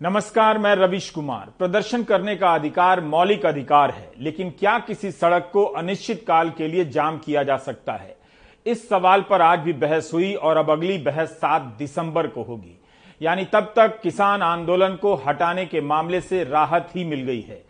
नमस्कार, मैं रविश कुमार। प्रदर्शन करने का अधिकार मौलिक अधिकार है, लेकिन क्या किसी सड़क को अनिश्चित काल के लिए जाम किया जा सकता है? इस सवाल पर आज भी बहस हुई और अब अगली बहस सात दिसंबर को होगी। यानी तब तक किसान आंदोलन को हटाने के मामले से राहत ही मिल गई है।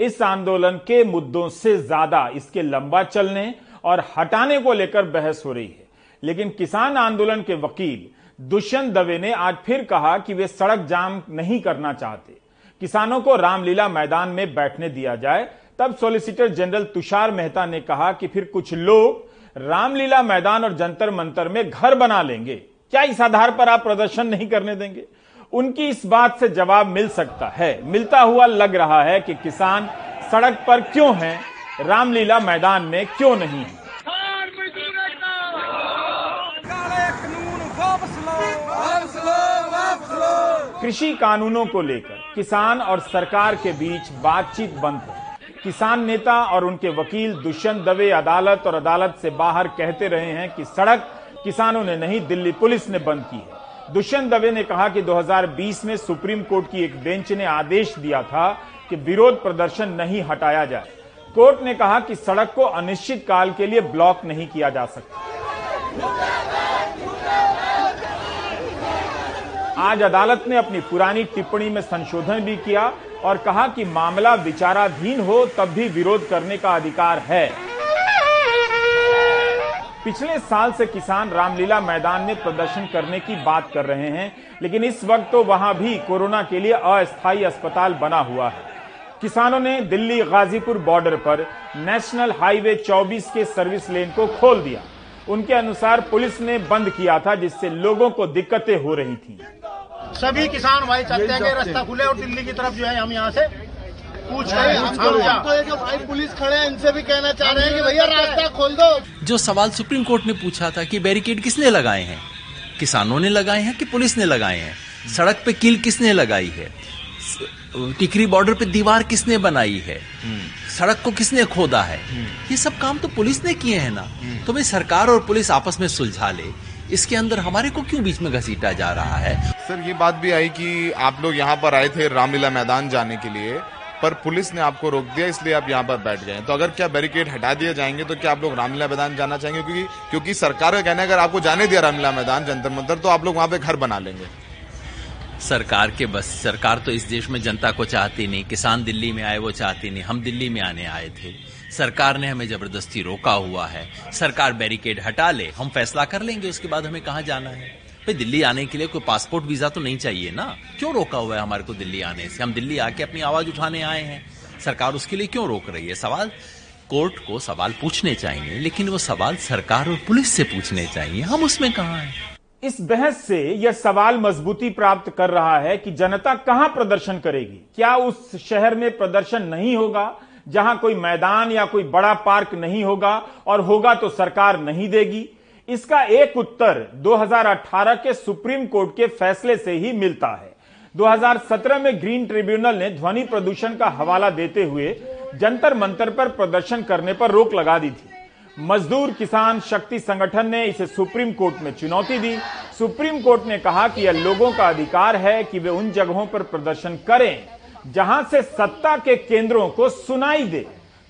इस आंदोलन के मुद्दों से ज़्यादा इसके लंबा चलने और हटाने को लेकर बहस हो रही है। लेकिन किसान आंदोलन के वकील दुष्यंत दवे ने आज फिर कहा कि वे सड़क जाम नहीं करना चाहते। किसानों को रामलीला मैदान में बैठने दिया जाए। तब सॉलिसिटर जनरल तुषार मेहता ने कहा कि फिर कुछ लोग रामलीला मैदान और जंतर मंतर में घर बना लेंगे। क्या इस आधार पर आप प्रदर्शन नहीं करने देंगे? उनकी इस बात से जवाब मिल सकता है। मिलता हुआ लग रहा है कि किसान सड़क पर क्यों हैं, रामलीला मैदान में क्यों नहीं है। कृषि कानूनों को लेकर किसान और सरकार के बीच बातचीत बंद है। किसान नेता और उनके वकील दुष्यंत दवे अदालत और अदालत से बाहर कहते रहे हैं कि सड़क किसानों ने नहीं, दिल्ली पुलिस ने बंद की है। दुष्यंत दवे ने कहा कि 2020 में सुप्रीम कोर्ट की एक बेंच ने आदेश दिया था कि विरोध प्रदर्शन नहीं हटाया जाए। कोर्ट ने कहा कि सड़क को अनिश्चित काल के लिए ब्लॉक नहीं किया जा सकता। आज अदालत ने अपनी पुरानी टिप्पणी में संशोधन भी किया और कहा कि मामला विचाराधीन हो तब भी विरोध करने का अधिकार है। पिछले साल से किसान रामलीला मैदान में प्रदर्शन करने की बात कर रहे हैं, लेकिन इस वक्त तो वहाँ भी कोरोना के लिए अस्थायी अस्पताल बना हुआ है। किसानों ने दिल्ली गाजीपुर बॉर्डर पर नेशनल हाईवे 24 के सर्विस लेन को खोल दिया। उनके अनुसार पुलिस ने बंद किया था, जिससे लोगों को दिक्कतें हो रही थी। सभी किसान भाई चाहते हैं कि रास्ता खुले और दिल्ली की तरफ़ जो है हम यहाँ से पूछ रहे हैं। तो, तो जो भाई पुलिस खड़े हैं इनसे भी कहना चाह रहे हैं कि भैया रास्ता खोल दो। जो सवाल सुप्रीम कोर्ट ने पूछा था कि बैरिकेड किसने लगाए हैं? किसानों ने लगाए हैं कि पुलिस ने लगाए हैं? सड़क पे कील किसने लगाई है? टिकरी बॉर्डर पे दीवार किसने बनाई है? सड़क को किसने खोदा है? ये सब काम तो पुलिस ने किए हैं ना। तो भाई सरकार और पुलिस आपस में सुलझा ले। इसके अंदर हमारे को क्यों बीच में घसीटा जा रहा है? सर ये बात भी आई कि आप लोग यहाँ पर आए थे रामलीला मैदान जाने के लिए पर पुलिस ने आपको रोक दिया इसलिए आप यहाँ पर बैठ गए। तो अगर क्या बैरिकेड हटा दिए जाएँगे तो क्या आप लोग रामलीला मैदान जाना चाहेंगे? क्योंकि क्योंकि सरकार का कहना है अगर आपको जाने दिया रामलीला मैदान जंतर मंतर तो आप लोग वहाँ पे घर बना लेंगे। सरकार के बस सरकार तो इस देश में जनता को चाहती नहीं किसान दिल्ली में आए वो चाहती नहीं। हम दिल्ली में आने आए थे। सरकार ने हमें ज़बरदस्ती रोका हुआ है। सरकार बैरिकेड हटा ले, हम फैसला कर लेंगे, उसके बाद हमें कहाँ जाना है? भाई, दिल्ली आने के लिए कोई पासपोर्ट, वीज़ा तो नहीं चाहिए ना? क्यों रोका हुआ है हमारे को दिल्ली आने से? हम दिल्ली आके अपनी आवाज़ उठाने आए हैं। सरकार उसके लिए क्यों रोक रही है? सवाल कोर्ट को सवाल पूछने चाहिए, लेकिन वो सवाल सरकार और पुलिस से पूछने चाहिए। हम उसमें कहा है? इस बहस से यह सवाल मजबूती प्राप्त कर रहा है कि जनता कहाँ प्रदर्शन करेगी। क्या उस शहर में प्रदर्शन नहीं होगा? जहाँ कोई मैदान या कोई बड़ा पार्क नहीं होगा और होगा तो सरकार नहीं देगी। इसका एक उत्तर 2018 के सुप्रीम कोर्ट के फैसले से ही मिलता है। 2017 में ग्रीन ट्रिब्यूनल ने ध्वनि प्रदूषण का हवाला देते हुए जंतर मंतर पर प्रदर्शन करने पर रोक लगा दी थी। मजदूर किसान शक्ति संगठन ने इसे सुप्रीम कोर्ट में चुनौती दी। सुप्रीम कोर्ट ने कहा कि यह लोगों का अधिकार है कि वे उन जगहों पर प्रदर्शन करें जहाँ से सत्ता के केंद्रों को सुनाई दे।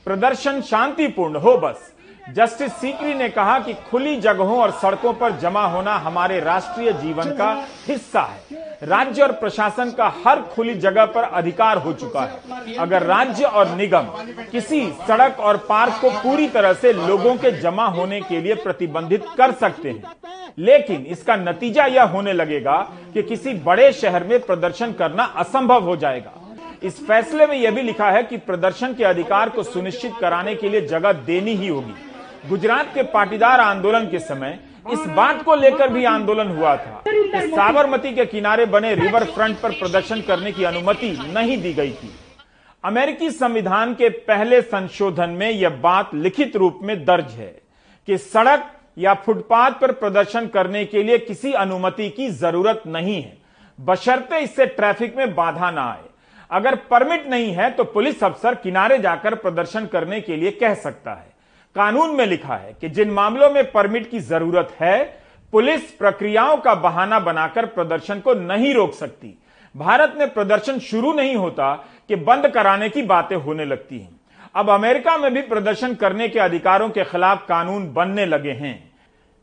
प्रदर्शन शांतिपूर्ण हो बस। जस्टिस सीकरी ने कहा कि खुली जगहों और सड़कों पर जमा होना हमारे राष्ट्रीय जीवन का हिस्सा है। राज्य और प्रशासन का हर खुली जगह पर अधिकार हो चुका है। अगर राज्य और निगम किसी सड़क और पार्क को पूरी तरह से लोगों के जमा होने के लिए प्रतिबंधित कर सकते हैं, लेकिन इसका नतीजा यह होने लगेगा कि किसी बड़े शहर में प्रदर्शन करना असंभव हो जाएगा। इस फैसले में यह भी लिखा है कि प्रदर्शन के अधिकार को सुनिश्चित कराने के लिए जगह देनी ही होगी। गुजरात के पाटीदार आंदोलन के समय इस बात को लेकर भी आंदोलन हुआ था। कि साबरमती के किनारे बने रिवर फ्रंट पर प्रदर्शन करने की अनुमति नहीं दी गई थी। अमेरिकी संविधान के पहले संशोधन में यह बात लिखित रूप में दर्ज है कि सड़क या फुटपाथ पर प्रदर्शन करने के लिए किसी अनुमति की ज़रूरत नहीं है। बशर्ते इससे ट्रैफ़िक में बाधा ना आए। अगर परमिट नहीं है तो पुलिस अफसर किनारे जाकर प्रदर्शन करने के लिए कह सकता है। कानून में लिखा है कि जिन मामलों में परमिट की ज़रूरत है, पुलिस प्रक्रियाओं का बहाना बनाकर प्रदर्शन को नहीं रोक सकती। भारत में प्रदर्शन शुरू नहीं होता कि बंद कराने की बातें होने लगती हैं। अब अमेरिका में भी प्रदर्शन करने के अधिकारों के खिलाफ कानून बनने लगे हैं।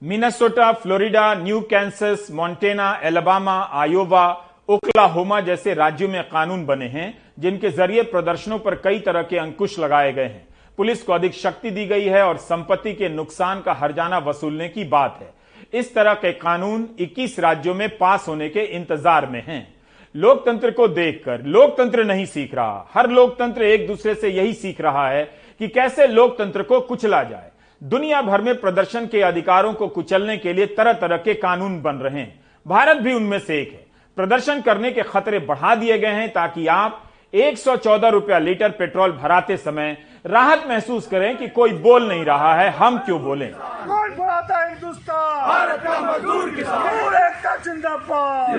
Minnesota, Florida, new Kansas Montana Alabama, Iowa Oklahoma जैसे राज्यों में कानून बने हैं, जिनके ज़रिए प्रदर्शनों पर कई तरह के अंकुश लगाए गए हैं। पुलिस को अधिक शक्ति दी गई है और संपत्ति के नुकसान का हरजाना वसूलने की बात है। इस तरह के कानून 21 राज्यों में पास होने के इंतज़ार में हैं। लोकतंत्र को देखकर, लोकतंत्र नहीं सीख रहा। हर लोकतंत्र एक दूसरे से यही सीख रहा है कि कैसे लोकतंत्र को कुचला जाए। दुनिया भर में प्रदर्शन के अधिकारों को कुचलने के लिए तरह तरह के कानून बन रहे हैं। भारत भी उनमें से एक है। प्रदर्शन करने के खतरे बढ़ा दिए गए हैं ताकि आप 114 रुपया लीटर पेट्रोल भराते समय राहत महसूस करें कि कोई बोल नहीं रहा है हम क्यों बोले? कौन बढ़ाता है हिंदुस्तान? भारत का मजदूर किसान। एकता जिंदाबाद।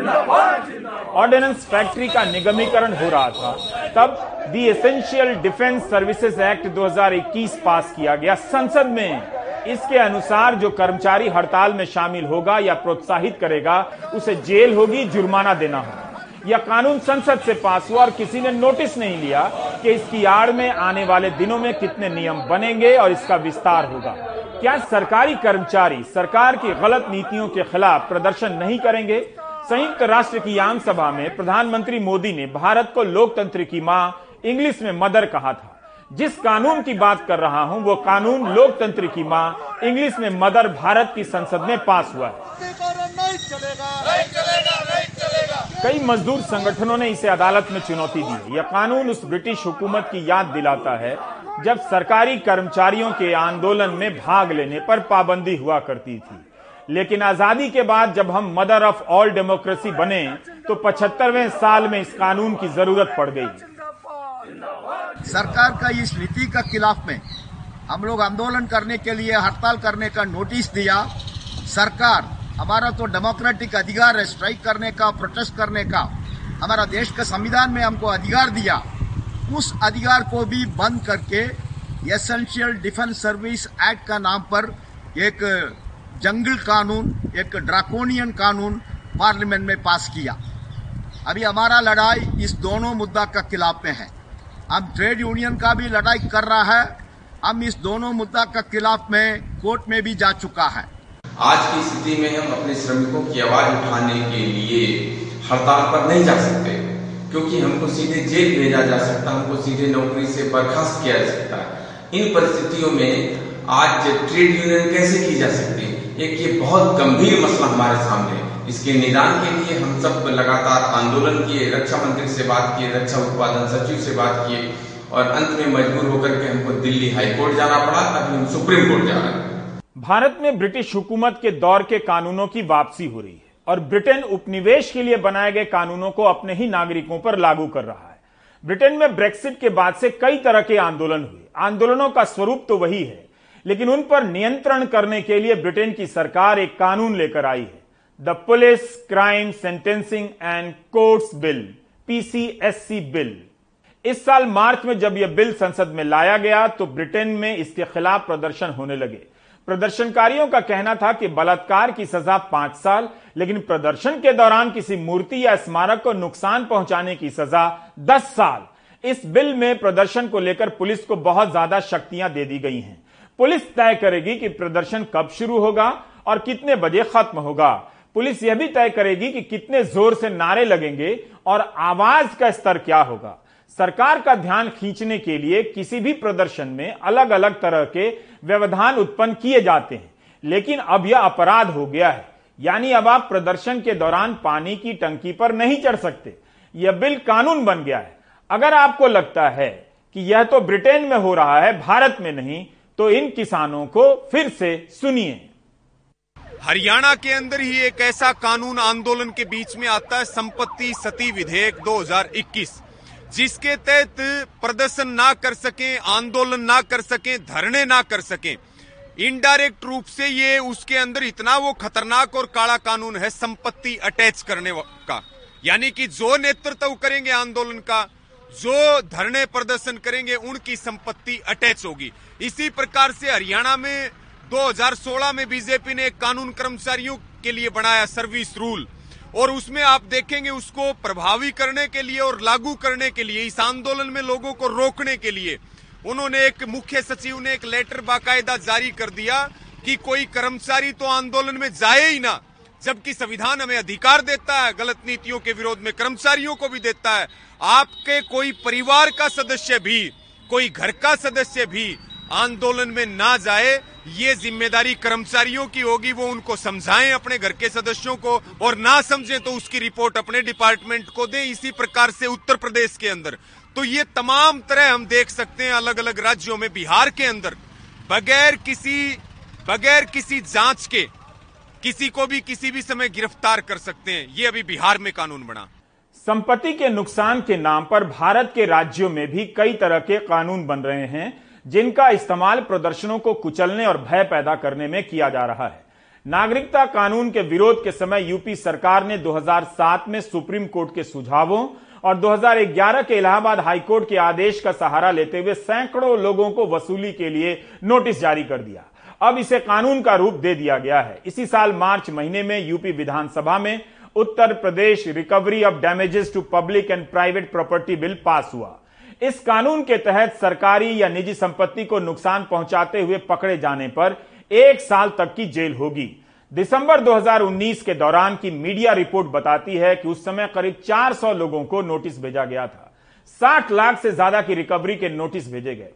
ऑर्डिनेंस फैक्ट्री का निगमीकरण हो रहा था। तब the essential defence services act 2021 pass किया गया संसद में। इसके अनुसार जो कर्मचारी हड़ताल में शामिल होगा या प्रोत्साहित करेगा, उसे जेल होगी, जुर्माना देना होगा। यह कानून संसद से पास हुआ और किसी ने नोटिस नहीं लिया कि इसकी आड़ में आने वाले दिनों में कितने नियम बनेंगे और इसका विस्तार होगा। क्या सरकारी कर्मचारी सरकार की गलत नीतियों के खिलाफ प्रदर्शन नहीं करेंगे? संयुक्त राष्ट्र की आम सभा में प्रधानमंत्री मोदी ने भारत को लोकतंत्र की माँ इंग्लिश में मदर कहा था। जिस कानून की बात कर रहा हूँ, वो कानून लोकतंत्र की माँ, इंग्लिश में मदर भारत की संसद में पास हुआ है। कई मजदूर संगठनों ने इसे अदालत में चुनौती दी यह कानून उस ब्रिटिश हुकूमत की याद दिलाता है, जब सरकारी कर्मचारियों के आंदोलन में भाग लेने पर पाबंदी हुआ करती थी। लेकिन आज़ादी के बाद जब हम मदर ऑफ़ ऑल डेमोक्रेसी बने तो पचहत्तरवें साल में इस कानून की ज़रूरत पड़ गई। सरकार का इस नीति का खिलाफ में हम लोग आंदोलन करने के लिए, हड़ताल करने का नोटिस दिया। सरकार, हमारा तो डेमोक्रेटिक अधिकार है स्ट्राइक करने का प्रोटेस्ट करने का। हमारा देश का संविधान में हमको अधिकार दिया। उस अधिकार को भी बंद करके एसेंशियल डिफेंस सर्विस एक्ट का नाम पर एक जंगल कानून, एक ड्राकोनियन कानून पार्लियामेंट में पास किया। अभी हमारा लड़ाई इस दोनों मुद्दा का खिलाफ में है। हम ट्रेड यूनियन का भी लड़ाई कर रहा है। हम इस दोनों मुद्दा का खिलाफ में कोर्ट में भी जा चुका है। आज की स्थिति में हम अपने श्रमिकों की आवाज़ उठाने के लिए हड़ताल पर नहीं जा सकते, क्योंकि हमको सीधे जेल भेजा जा सकता है, हमको सीधे नौकरी से बर्खास्त किया जा सकता है। इन परिस्थितियों में आज ट्रेड यूनियन कैसे की जा सकती है? एक ये बहुत गंभीर मसला हमारे सामने इसके निदान के लिए हम सब लगातार आंदोलन किए रक्षा मंत्री से बात किए, रक्षा उत्पादन सचिव से बात किए और अंत में मजबूर होकर के हमको दिल्ली हाईकोर्ट जाना पड़ा अभी हम सुप्रीम कोर्ट जा रहे हैं। भारत में ब्रिटिश हुकूमत के दौर के कानूनों की वापसी हो रही है और ब्रिटेन उपनिवेश के लिए बनाए गए कानूनों को अपने ही नागरिकों पर लागू कर रहा है। ब्रिटेन में ब्रेक्सिट के बाद से कई तरह के आंदोलन हुए। आंदोलनों का स्वरूप तो वही है, लेकिन उन पर नियंत्रण करने के लिए ब्रिटेन की सरकार एक कानून लेकर आई है। The police crime sentencing and courts bill PCSC bill इस साल मार्च में जब यह बिल संसद में लाया गया तो ब्रिटेन में इसके खिलाफ प्रदर्शन होने लगे। प्रदर्शनकारियों का कहना था कि बलात्कार की सजा पाँच साल, लेकिन प्रदर्शन के दौरान किसी मूर्ति या स्मारक को नुकसान पहुँचाने की सजा दस साल। इस बिल में प्रदर्शन को लेकर पुलिस को बहुत ज़्यादा शक्तियाँ दे दी गई हैं। पुलिस तय करेगी कि प्रदर्शन कब शुरू होगा और कितने बजे खत्म होगा। पुलिस यह भी तय करेगी कि कितने ज़ोर से नारे लगेंगे और आवाज़ का स्तर क्या होगा। सरकार का ध्यान खींचने के लिए किसी भी प्रदर्शन में अलग अलग तरह के व्यवधान उत्पन्न किए जाते हैं। लेकिन अब यह अपराध हो गया है। यानी अब आप प्रदर्शन के दौरान पानी की टंकी पर नहीं चढ़ सकते। यह बिल कानून बन गया है। अगर आपको लगता है कि यह तो ब्रिटेन में हो रहा है, भारत में नहीं तो इन किसानों को फिर से सुनिए। हरियाणा के अंदर ही एक ऐसा कानून आंदोलन के बीच में आता है, संपत्ति सती विधेयक 2021 जिसके तहत प्रदर्शन ना कर सकें, आंदोलन ना कर सकें, धरने ना कर सकें। इनडायरेक्ट रूप से ये उसके अंदर इतना वो खतरनाक और काला कानून है, संपत्ति अटैच करने का। यानी कि जो नेतृत्व करेंगे आंदोलन का, जो धरने प्रदर्शन करेंगे, उनकी संपत्ति अटैच होगी। इसी प्रकार से हरियाणा में 2016 में बीजेपी ने कानून कर्मचारियों के लिए बनाया सर्विस रूल। और उसमें आप देखेंगे उसको प्रभावी करने के लिए और लागू करने के लिए, इस आंदोलन में लोगों को रोकने के लिए, उन्होंने एक मुख्य सचिव ने एक लेटर बाकायदा जारी कर दिया कि कोई कर्मचारी तो आंदोलन में जाए ही ना, जबकि संविधान हमें अधिकार देता है, गलत नीतियों के विरोध में कर्मचारियों को भी देता है। आपके कोई परिवार का सदस्य भी, कोई घर का सदस्य भी आंदोलन में ना जाए, ये ज़िम्मेदारी कर्मचारियों की होगी, वो उनको समझाएँ अपने घर के सदस्यों को, और ना समझें तो उसकी रिपोर्ट अपने डिपार्टमेंट को दें, इसी प्रकार से उत्तर प्रदेश के अंदर। तो ये तमाम तरह हम देख सकते हैं अलग अलग राज्यों में, बिहार के अंदर। बगैर किसी बगैर किसी जाँच के, किसी को भी किसी भी समय गिरफ़्तार कर सकते हैं। ये अभी बिहार में कानून बना। संपत्ति के नुकसान के नाम पर भारत के राज्यों में भी कई तरह के कानून बन रहे हैं। जिनका इस्तेमाल प्रदर्शनों को कुचलने और भय पैदा करने में किया जा रहा है। नागरिकता कानून के विरोध के समय यूपी सरकार ने 2007 में सुप्रीम कोर्ट के सुझावों और 2011 के इलाहाबाद हाईकोर्ट के आदेश का सहारा लेते हुए सैकड़ों लोगों को वसूली के लिए नोटिस जारी कर दिया। अब इसे कानून का रूप दे दिया गया है। इसी साल मार्च महीने में यूपी विधानसभा में Uttar Pradesh recovery of damages to public and private property bill pass हुआ। इस कानून के तहत सरकारी या निजी संपत्ति को नुकसान पहुंचाते हुए पकड़े जाने पर एक साल तक की जेल होगी। दिसंबर 2019 के दौरान की मीडिया रिपोर्ट बताती है कि उस समय करीब 400 लोगों को नोटिस भेजा गया था। 60 लाख से ज़्यादा की रिकवरी के नोटिस भेजे गए।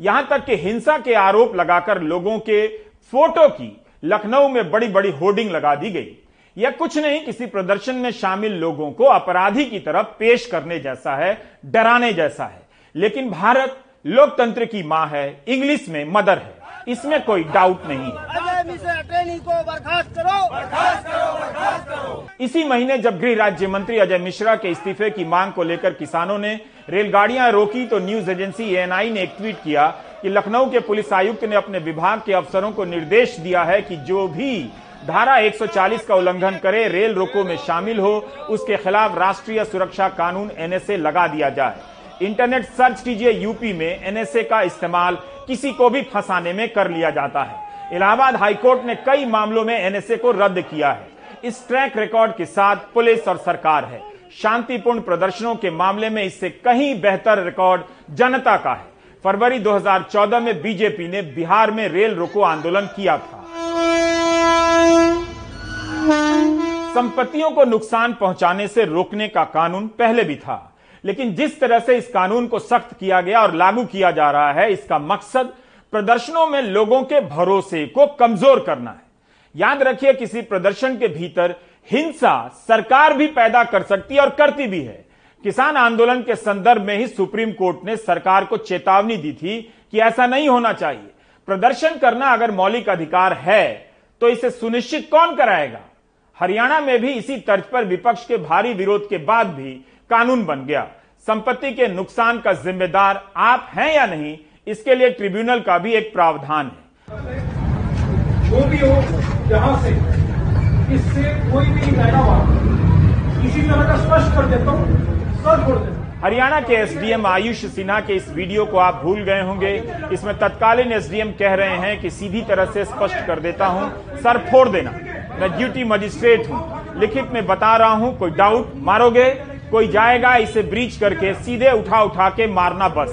यहाँ तक कि हिंसा के आरोप लगाकर लोगों के फ़ोटो की लखनऊ में बड़ी बड़ी होर्डिंग लगा दी गई। यह कुछ नहीं, किसी प्रदर्शन में शामिल लोगों को अपराधी की तरफ़ पेश करने जैसा है, डराने जैसा है। लेकिन भारत लोकतंत्र की माँ है इंग्लिश में मदर है। इसमें कोई डाउट नहीं है। को बर्खास्त करो। बर्खास्त करो बर्खास्त करो। इसी महीने जब गृह राज्य मंत्री अजय मिश्रा के इस्तीफे की मांग को लेकर किसानों ने रेलगाड़ियाँ रोकी तो न्यूज़ एजेंसी एएनआई ने एक ट्वीट किया कि लखनऊ के पुलिस आयुक्त ने अपने विभाग के अफसरों को निर्देश दिया है कि जो भी धारा 140 का उल्लंघन करे रेल रोको में शामिल हो उसके खिलाफ राष्ट्रीय सुरक्षा कानून एनएसए लगा दिया जाए। इंटरनेट सर्च कीजिए यूपी में, एनएसए का इस्तेमाल किसी को भी फंसाने में कर लिया जाता है। इलाहाबाद हाईकोर्ट ने कई मामलों में एनएसए को रद्द किया है। इस ट्रैक रिकॉर्ड के साथ पुलिस और सरकार है। शांतिपूर्ण प्रदर्शनों के मामले में इससे कहीं बेहतर रिकॉर्ड जनता का है। फरवरी 2014 में बीजेपी ने बिहार में रेल रोको आंदोलन किया था। संपत्तियों को नुकसान पहुँचाने से रोकने का कानून पहले भी था। लेकिन जिस तरह से इस कानून को सख्त किया गया और लागू किया जा रहा है, इसका मकसद प्रदर्शनों में लोगों के भरोसे को कमज़ोर करना है। याद रखिए, किसी प्रदर्शन के भीतर हिंसा सरकार भी पैदा कर सकती है और करती भी है। किसान आंदोलन के संदर्भ में ही सुप्रीम कोर्ट ने सरकार को चेतावनी दी थी कि ऐसा नहीं होना चाहिए। प्रदर्शन करना अगर मौलिक अधिकार है तो इसे सुनिश्चित कौन कराएगा? हरियाणा में भी इसी तर्ज पर विपक्ष के भारी विरोध के बाद भी कानून बन गया। संपत्ति के नुकसान का जिम्मेदार आप हैं या नहीं इसके लिए ट्रिब्यूनल का भी एक प्रावधान है। जो भी हो जहाँ से इससे कोई भी इसी तरह का स्पष्ट कर देता हूँ हरियाणा के एसडीएम आयुष सिन्हा के इस वीडियो को आप भूल गए होंगे। इसमें तत्कालीन एसडीएम कह रहे हैं कि सीधी तरह से स्पष्ट कर देता हूँ सर फोड़ देना। मैं ड्यूटी मजिस्ट्रेट हूँ। लिखित में बता रहा हूँ कोई डाउट मारोगे? कोई जाएगा इसे ब्रीच करके सीधे उठा उठा के मारना बस।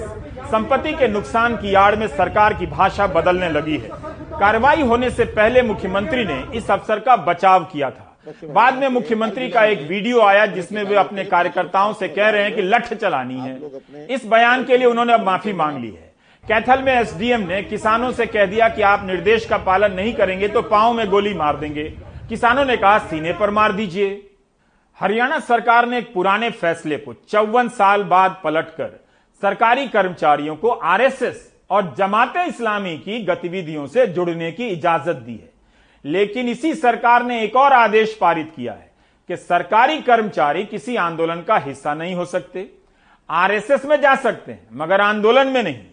संपत्ति के नुकसान की आड़ में सरकार की भाषा बदलने लगी है। कार्रवाई होने से पहले मुख्यमंत्री ने इस अवसर का बचाव किया था। बाद में मुख्यमंत्री का एक वीडियो आया जिसमें वे अपने कार्यकर्ताओं से कह रहे हैं कि लठ चलानी है। इस बयान के लिए उन्होंने अब माफ़ी मांग ली है। कैथल में एसडीएम ने किसानों से कह दिया कि आप निर्देश का पालन नहीं करेंगे तो पाँव में गोली मार देंगे। किसानों ने कहा, सीने पर मार दीजिए। हरियाणा सरकार ने एक पुराने फैसले को चौवन साल बाद पलटकर सरकारी कर्मचारियों को आरएसएस और जमात इस्लामी की गतिविधियों से जुड़ने की इजाज़त दी है। लेकिन इसी सरकार ने एक और आदेश पारित किया है कि सरकारी कर्मचारी किसी आंदोलन का हिस्सा नहीं हो सकते। आरएसएस में जा सकते हैं, मगर आंदोलन में नहीं।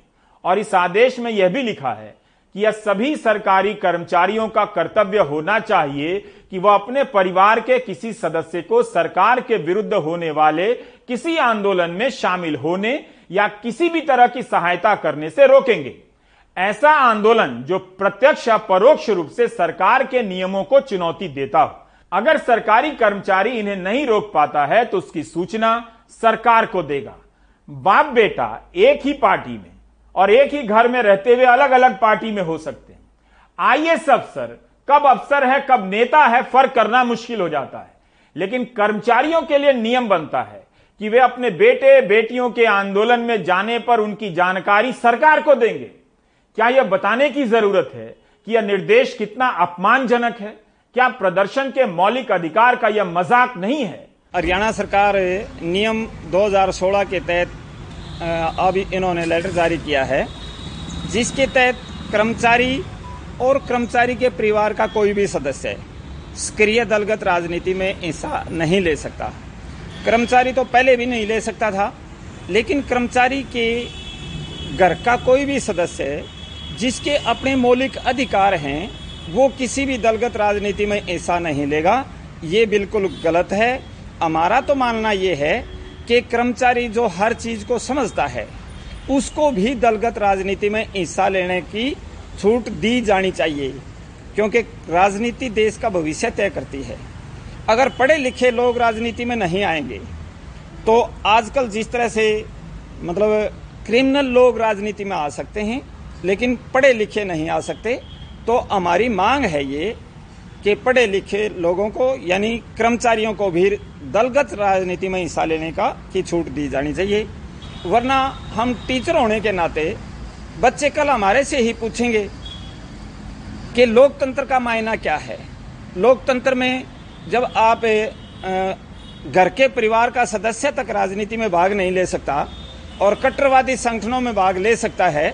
और इस आदेश में यह भी लिखा है कि यह सभी सरकारी कर्मचारियों का कर्तव्य होना चाहिए कि वह अपने परिवार के किसी सदस्य को सरकार के विरुद्ध होने वाले किसी आंदोलन में शामिल होने या किसी भी तरह की सहायता करने से रोकेंगे। ऐसा आंदोलन जो प्रत्यक्ष या परोक्ष रूप से सरकार के नियमों को चुनौती देता हो। अगर सरकारी कर्मचारी इन्हें नहीं रोक पाता है तो उसकी सूचना सरकार को देगा। बाप बेटा, एक ही पार्टी में और एक ही घर में रहते हुए अलग अलग पार्टी में हो सकते हैं। आईएएस अफसर कब अफसर है, कब नेता है, फ़र्क करना मुश्किल हो जाता है। लेकिन कर्मचारियों के लिए नियम बनता है कि वे अपने बेटे, बेटियों के आंदोलन में जाने पर उनकी जानकारी सरकार को देंगे। क्या यह बताने की ज़रूरत है कि यह निर्देश कितना अपमानजनक है? क्या प्रदर्शन के मौलिक अधिकार का यह मज़ाक नहीं है? हरियाणा सरकार, नियम 2016 के तहत अब इन्होंने लेटर जारी किया है, जिसके तहत कर्मचारी और कर्मचारी के परिवार का कोई भी सदस्य सक्रिय दलगत राजनीति में हिस्सा नहीं ले सकता। कर्मचारी तो पहले भी नहीं ले सकता था, लेकिन कर्मचारी के घर का कोई भी सदस्य जिसके अपने मौलिक अधिकार हैं, वो किसी भी दलगत राजनीति में हिस्सा नहीं लेगा। ये बिल्कुल गलत है। हमारा तो मानना ये है कि कर्मचारी जो हर चीज़ को समझता है, उसको भी दलगत राजनीति में हिस्सा लेने की छूट दी जानी चाहिए, क्योंकि राजनीति देश का भविष्य तय करती है। अगर पढ़े लिखे लोग राजनीति में नहीं आएँगे तो आजकल जिस तरह से मतलब क्रिमिनल लोग राजनीति में आ सकते हैं, लेकिन पढ़े लिखे नहीं आ सकते तो हमारी मांग है ये कि पढ़े लिखे लोगों को, यानी कर्मचारियों को भी दलगत राजनीति में हिस्सा लेने का की छूट दी जानी चाहिए। वरना हम टीचर होने के नाते बच्चे कल हमारे से ही पूछेंगे कि लोकतंत्र का मायना क्या है। लोकतंत्र में जब आप घर के परिवार का सदस्य तक राजनीति में भाग नहीं ले सकता और कट्टरवादी संगठनों में भाग ले सकता है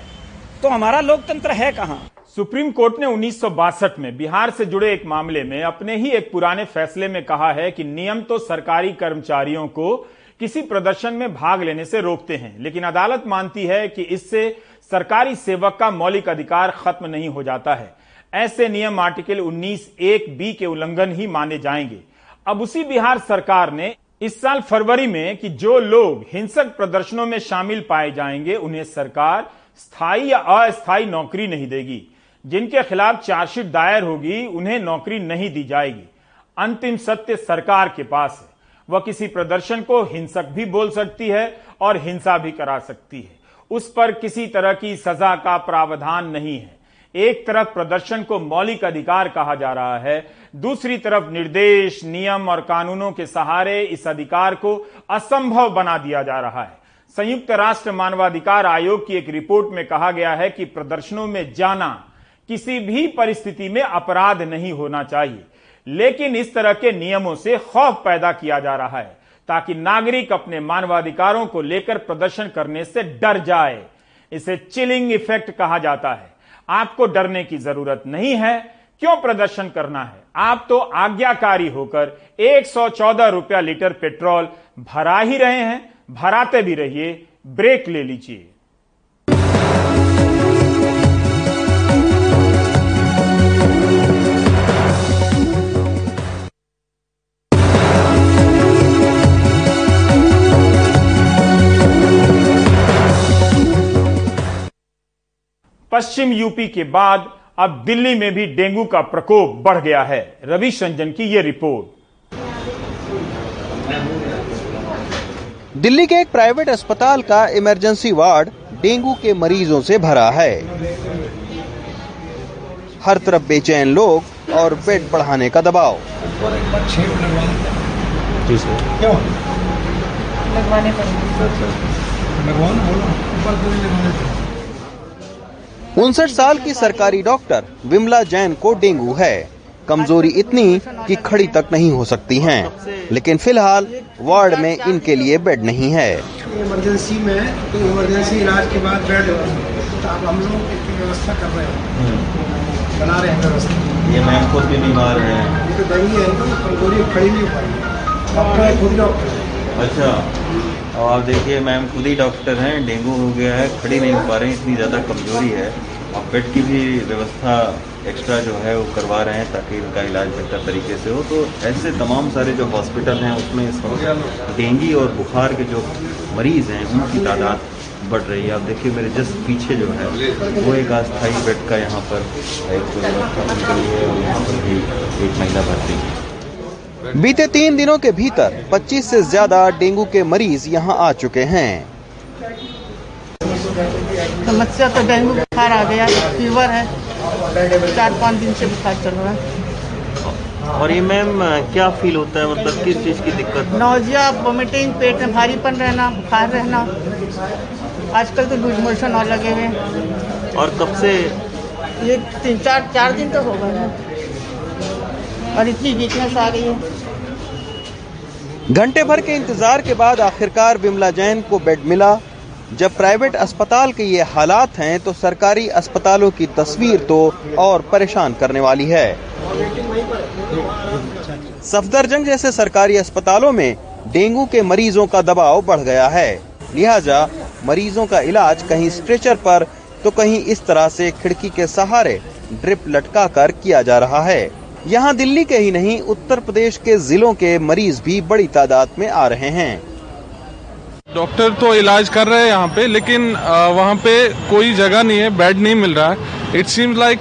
तो हमारा लोकतंत्र है कहाँ? सुप्रीम कोर्ट ने उन्नीस सौ बासठ में बिहार से जुड़े एक मामले में अपने ही एक पुराने फैसले में कहा है कि नियम तो सरकारी कर्मचारियों को किसी प्रदर्शन में भाग लेने से रोकते हैं, लेकिन अदालत मानती है कि इससे सरकारी सेवक का मौलिक अधिकार खत्म नहीं हो जाता है। ऐसे नियम आर्टिकल 19 एक बी के उल्लंघन ही माने जाएँगे। अब उसी बिहार सरकार ने इस साल फरवरी में कि जो लोग हिंसक प्रदर्शनों में शामिल पाए जाएँगे, उन्हें सरकार स्थायी या अस्थायी नौकरी नहीं देगी। जिनके खिलाफ चार्जशीट दायर होगी, उन्हें नौकरी नहीं दी जाएगी। अंतिम सत्य सरकार के पास है। वह किसी प्रदर्शन को हिंसक भी बोल सकती है और हिंसा भी करा सकती है। उस पर किसी तरह की सजा का प्रावधान नहीं है। एक तरफ़ प्रदर्शन को मौलिक अधिकार कहा जा रहा है, दूसरी तरफ़ निर्देश, नियम और कानूनों के सहारे इस अधिकार को असंभव बना दिया जा रहा है। संयुक्त राष्ट्र मानवाधिकार आयोग की एक रिपोर्ट में कहा गया है कि प्रदर्शनों में जाना किसी भी परिस्थिति में अपराध नहीं होना चाहिए। लेकिन इस तरह के नियमों से खौफ पैदा किया जा रहा है, ताकि नागरिक अपने मानवाधिकारों को लेकर प्रदर्शन करने से डर जाए। इसे चिलिंग इफ़ेक्ट कहा जाता है। आपको डरने की ज़रूरत नहीं है। क्यों प्रदर्शन करना है? आप तो आज्ञाकारी होकर 114 रुपया लीटर पेट्रोल भरा ही रहे हैं। भराते भी रहिए। ब्रेक ले लीजिए। पश्चिम यूपी के बाद अब दिल्ली में भी डेंगू का प्रकोप बढ़ गया है। रवि रंजन की यह रिपोर्ट। दिल्ली के एक प्राइवेट अस्पताल का इमरजेंसी वार्ड डेंगू के मरीजों से भरा है। हर तरफ़ बेचैन लोग और बेड बढ़ाने का दबाव। लगवाने उनसठ साल की सरकारी डॉक्टर विमला जैन को डेंगू है। कमज़ोरी इतनी कि खड़ी तक नहीं हो सकती हैं, लेकिन फ़िलहाल वार्ड में इनके लिए बेड नहीं है। इमरजेंसी में तो इमरजेंसी इलाज के बाद बेड तो हम लोग व्यवस्था कर रहे हैं। बना रहे हैं व्यवस्था। ये मैम खुद भी बीमार है। ये तो दही है तो कमज़ोरी खड़ी नहीं हो पाई। डॉक्टर खुद डॉक्टर अच्छा। और आप देखिए, मैम खुद ही डॉक्टर हैं, डेंगू हो गया है, खड़ी नहीं हो पा रही, इतनी ज़्यादा कमज़ोरी है। और बेड की भी व्यवस्था एक्स्ट्रा जो है, वो करवा रहे हैं ताकि इनका इलाज बेहतर तरीके से हो। तो ऐसे तमाम सारे जो हॉस्पिटल हैं, उसमें इस वक्त डेंगी और बुखार के जो मरीज़ हैं, उनकी तादाद बढ़ रही है। आप देखिए, मेरे जस्ट पीछे जो है, वो एक अस्थाई बेड का यहाँ पर एक व्यवस्था बन गई है और यहाँ पर भी एक महिला भर्ती है। बीते तीन दिनों के भीतर 25 से ज़्यादा डेंगू के मरीज़ यहाँ आ चुके हैं। समस्या तो डेंगू बुखार आ गया फीवर है। चार पाँच दिन से बुखार चल रहा है। और ये मैम क्या फील होता है? मतलब किस चीज़ की दिक्कत नौजिया वोमिटिंग पेट में भारीपन रहना बुखार रहना। आजकल तो लूज मोशन और लगे हुए हैं। और कब से? ये तीन चार चार दिन तो हो गए और इतनी वीकनेस आ गई है। घंटे भर के इंतज़ार के बाद आखिरकार बिमला जैन को बेड मिला। जब प्राइवेट अस्पताल के ये हालात हैं तो सरकारी अस्पतालों की तस्वीर तो और परेशान करने वाली है। सफदरजंग जैसे सरकारी अस्पतालों में डेंगू के मरीजों का दबाव बढ़ गया है। लिहाजा मरीजों का इलाज कहीं स्ट्रेचर पर तो कहीं इस तरह से खिड़की के सहारे ड्रिप लटका कर किया जा रहा है। यहाँ दिल्ली के ही नहीं उत्तर प्रदेश के जिलों के मरीज़ भी बड़ी तादाद में आ रहे हैं। डॉक्टर तो इलाज कर रहे हैं यहाँ पे लेकिन वहाँ पे कोई जगह नहीं है बेड नहीं मिल रहा है। It seems like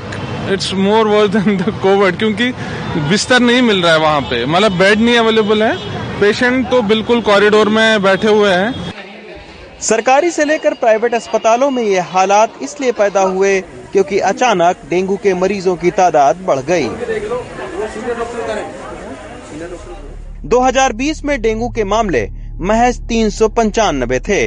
it's more worse than the COVID क्योंकि बिस्तर नहीं मिल रहा है वहाँ पे। मतलब बेड नहीं अवेलेबल है। पेशेंट तो बिल्कुल कॉरिडोर में बैठे हुए हैं। सरकारी से लेकर प्राइवेट अस्पतालों में ये हालात इसलिए पैदा हुए क्योंकि अचानक डेंगू के मरीजों की तादाद बढ़ गई। 2020 में डेंगू के मामले महज तीन सौ पंचानबे थे।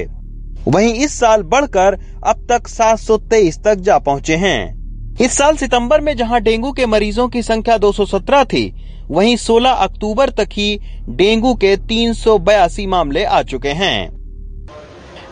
वहीं इस साल बढ़कर अब तक 723 तक जा पहुँचे हैं। इस साल सितंबर में जहाँ डेंगू के मरीजों की संख्या 217 थी, वहीं 16 अक्टूबर तक ही डेंगू के तीन सौ बयासी मामले आ चुके हैं।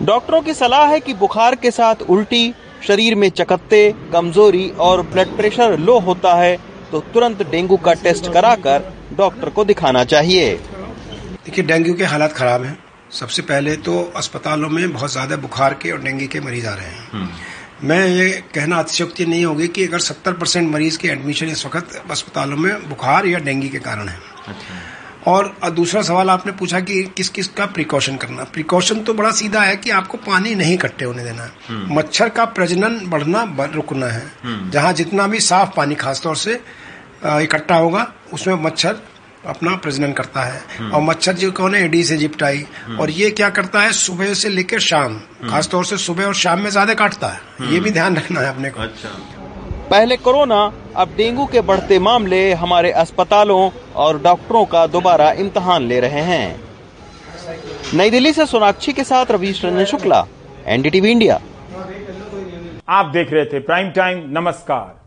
डॉक्टरों की सलाह है कि बुखार के साथ उल्टी शरीर में चकत्ते कमज़ोरी और ब्लड प्रेशर लो होता है तो तुरंत डेंगू का टेस्ट कराकर डॉक्टर को दिखाना चाहिए। देखिए डेंगू के हालात खराब हैं। सबसे पहले तो अस्पतालों में बहुत ज़्यादा बुखार के और डेंगू के मरीज़ आ रहे हैं। मैं ये कहना अतिशोक्ति नहीं होगी कि अगर 70 परसेंट मरीज़ के एडमिशन इस वक्त अस्पतालों में बुखार या डेंगू के कारण है। और दूसरा सवाल आपने पूछा कि किस किस का प्रिकॉशन करना। प्रिकॉशन तो बड़ा सीधा है कि आपको पानी नहीं इकट्ठे होने देना। है मच्छर का प्रजनन बढ़ना रुकना है। जहाँ जितना भी साफ़ पानी खासतौर से इकट्ठा होगा उसमें मच्छर अपना प्रजनन करता है। और मच्छर जो कौन है एडीज इजिप्टाई। और ये क्या करता है सुबह से लेकर शाम खासतौर से सुबह और शाम में ज़्यादा काटता है। ये भी ध्यान रखना है अपने को। अच्छा। पहले कोरोना, अब डेंगू के बढ़ते मामले हमारे अस्पतालों और डॉक्टरों का दोबारा इम्तहान ले रहे हैं। नई दिल्ली से सोनाक्षी के साथ रवीश रंजन शुक्ला, एनडीटीवी इंडिया। आप देख रहे थे प्राइम टाइम, नमस्कार।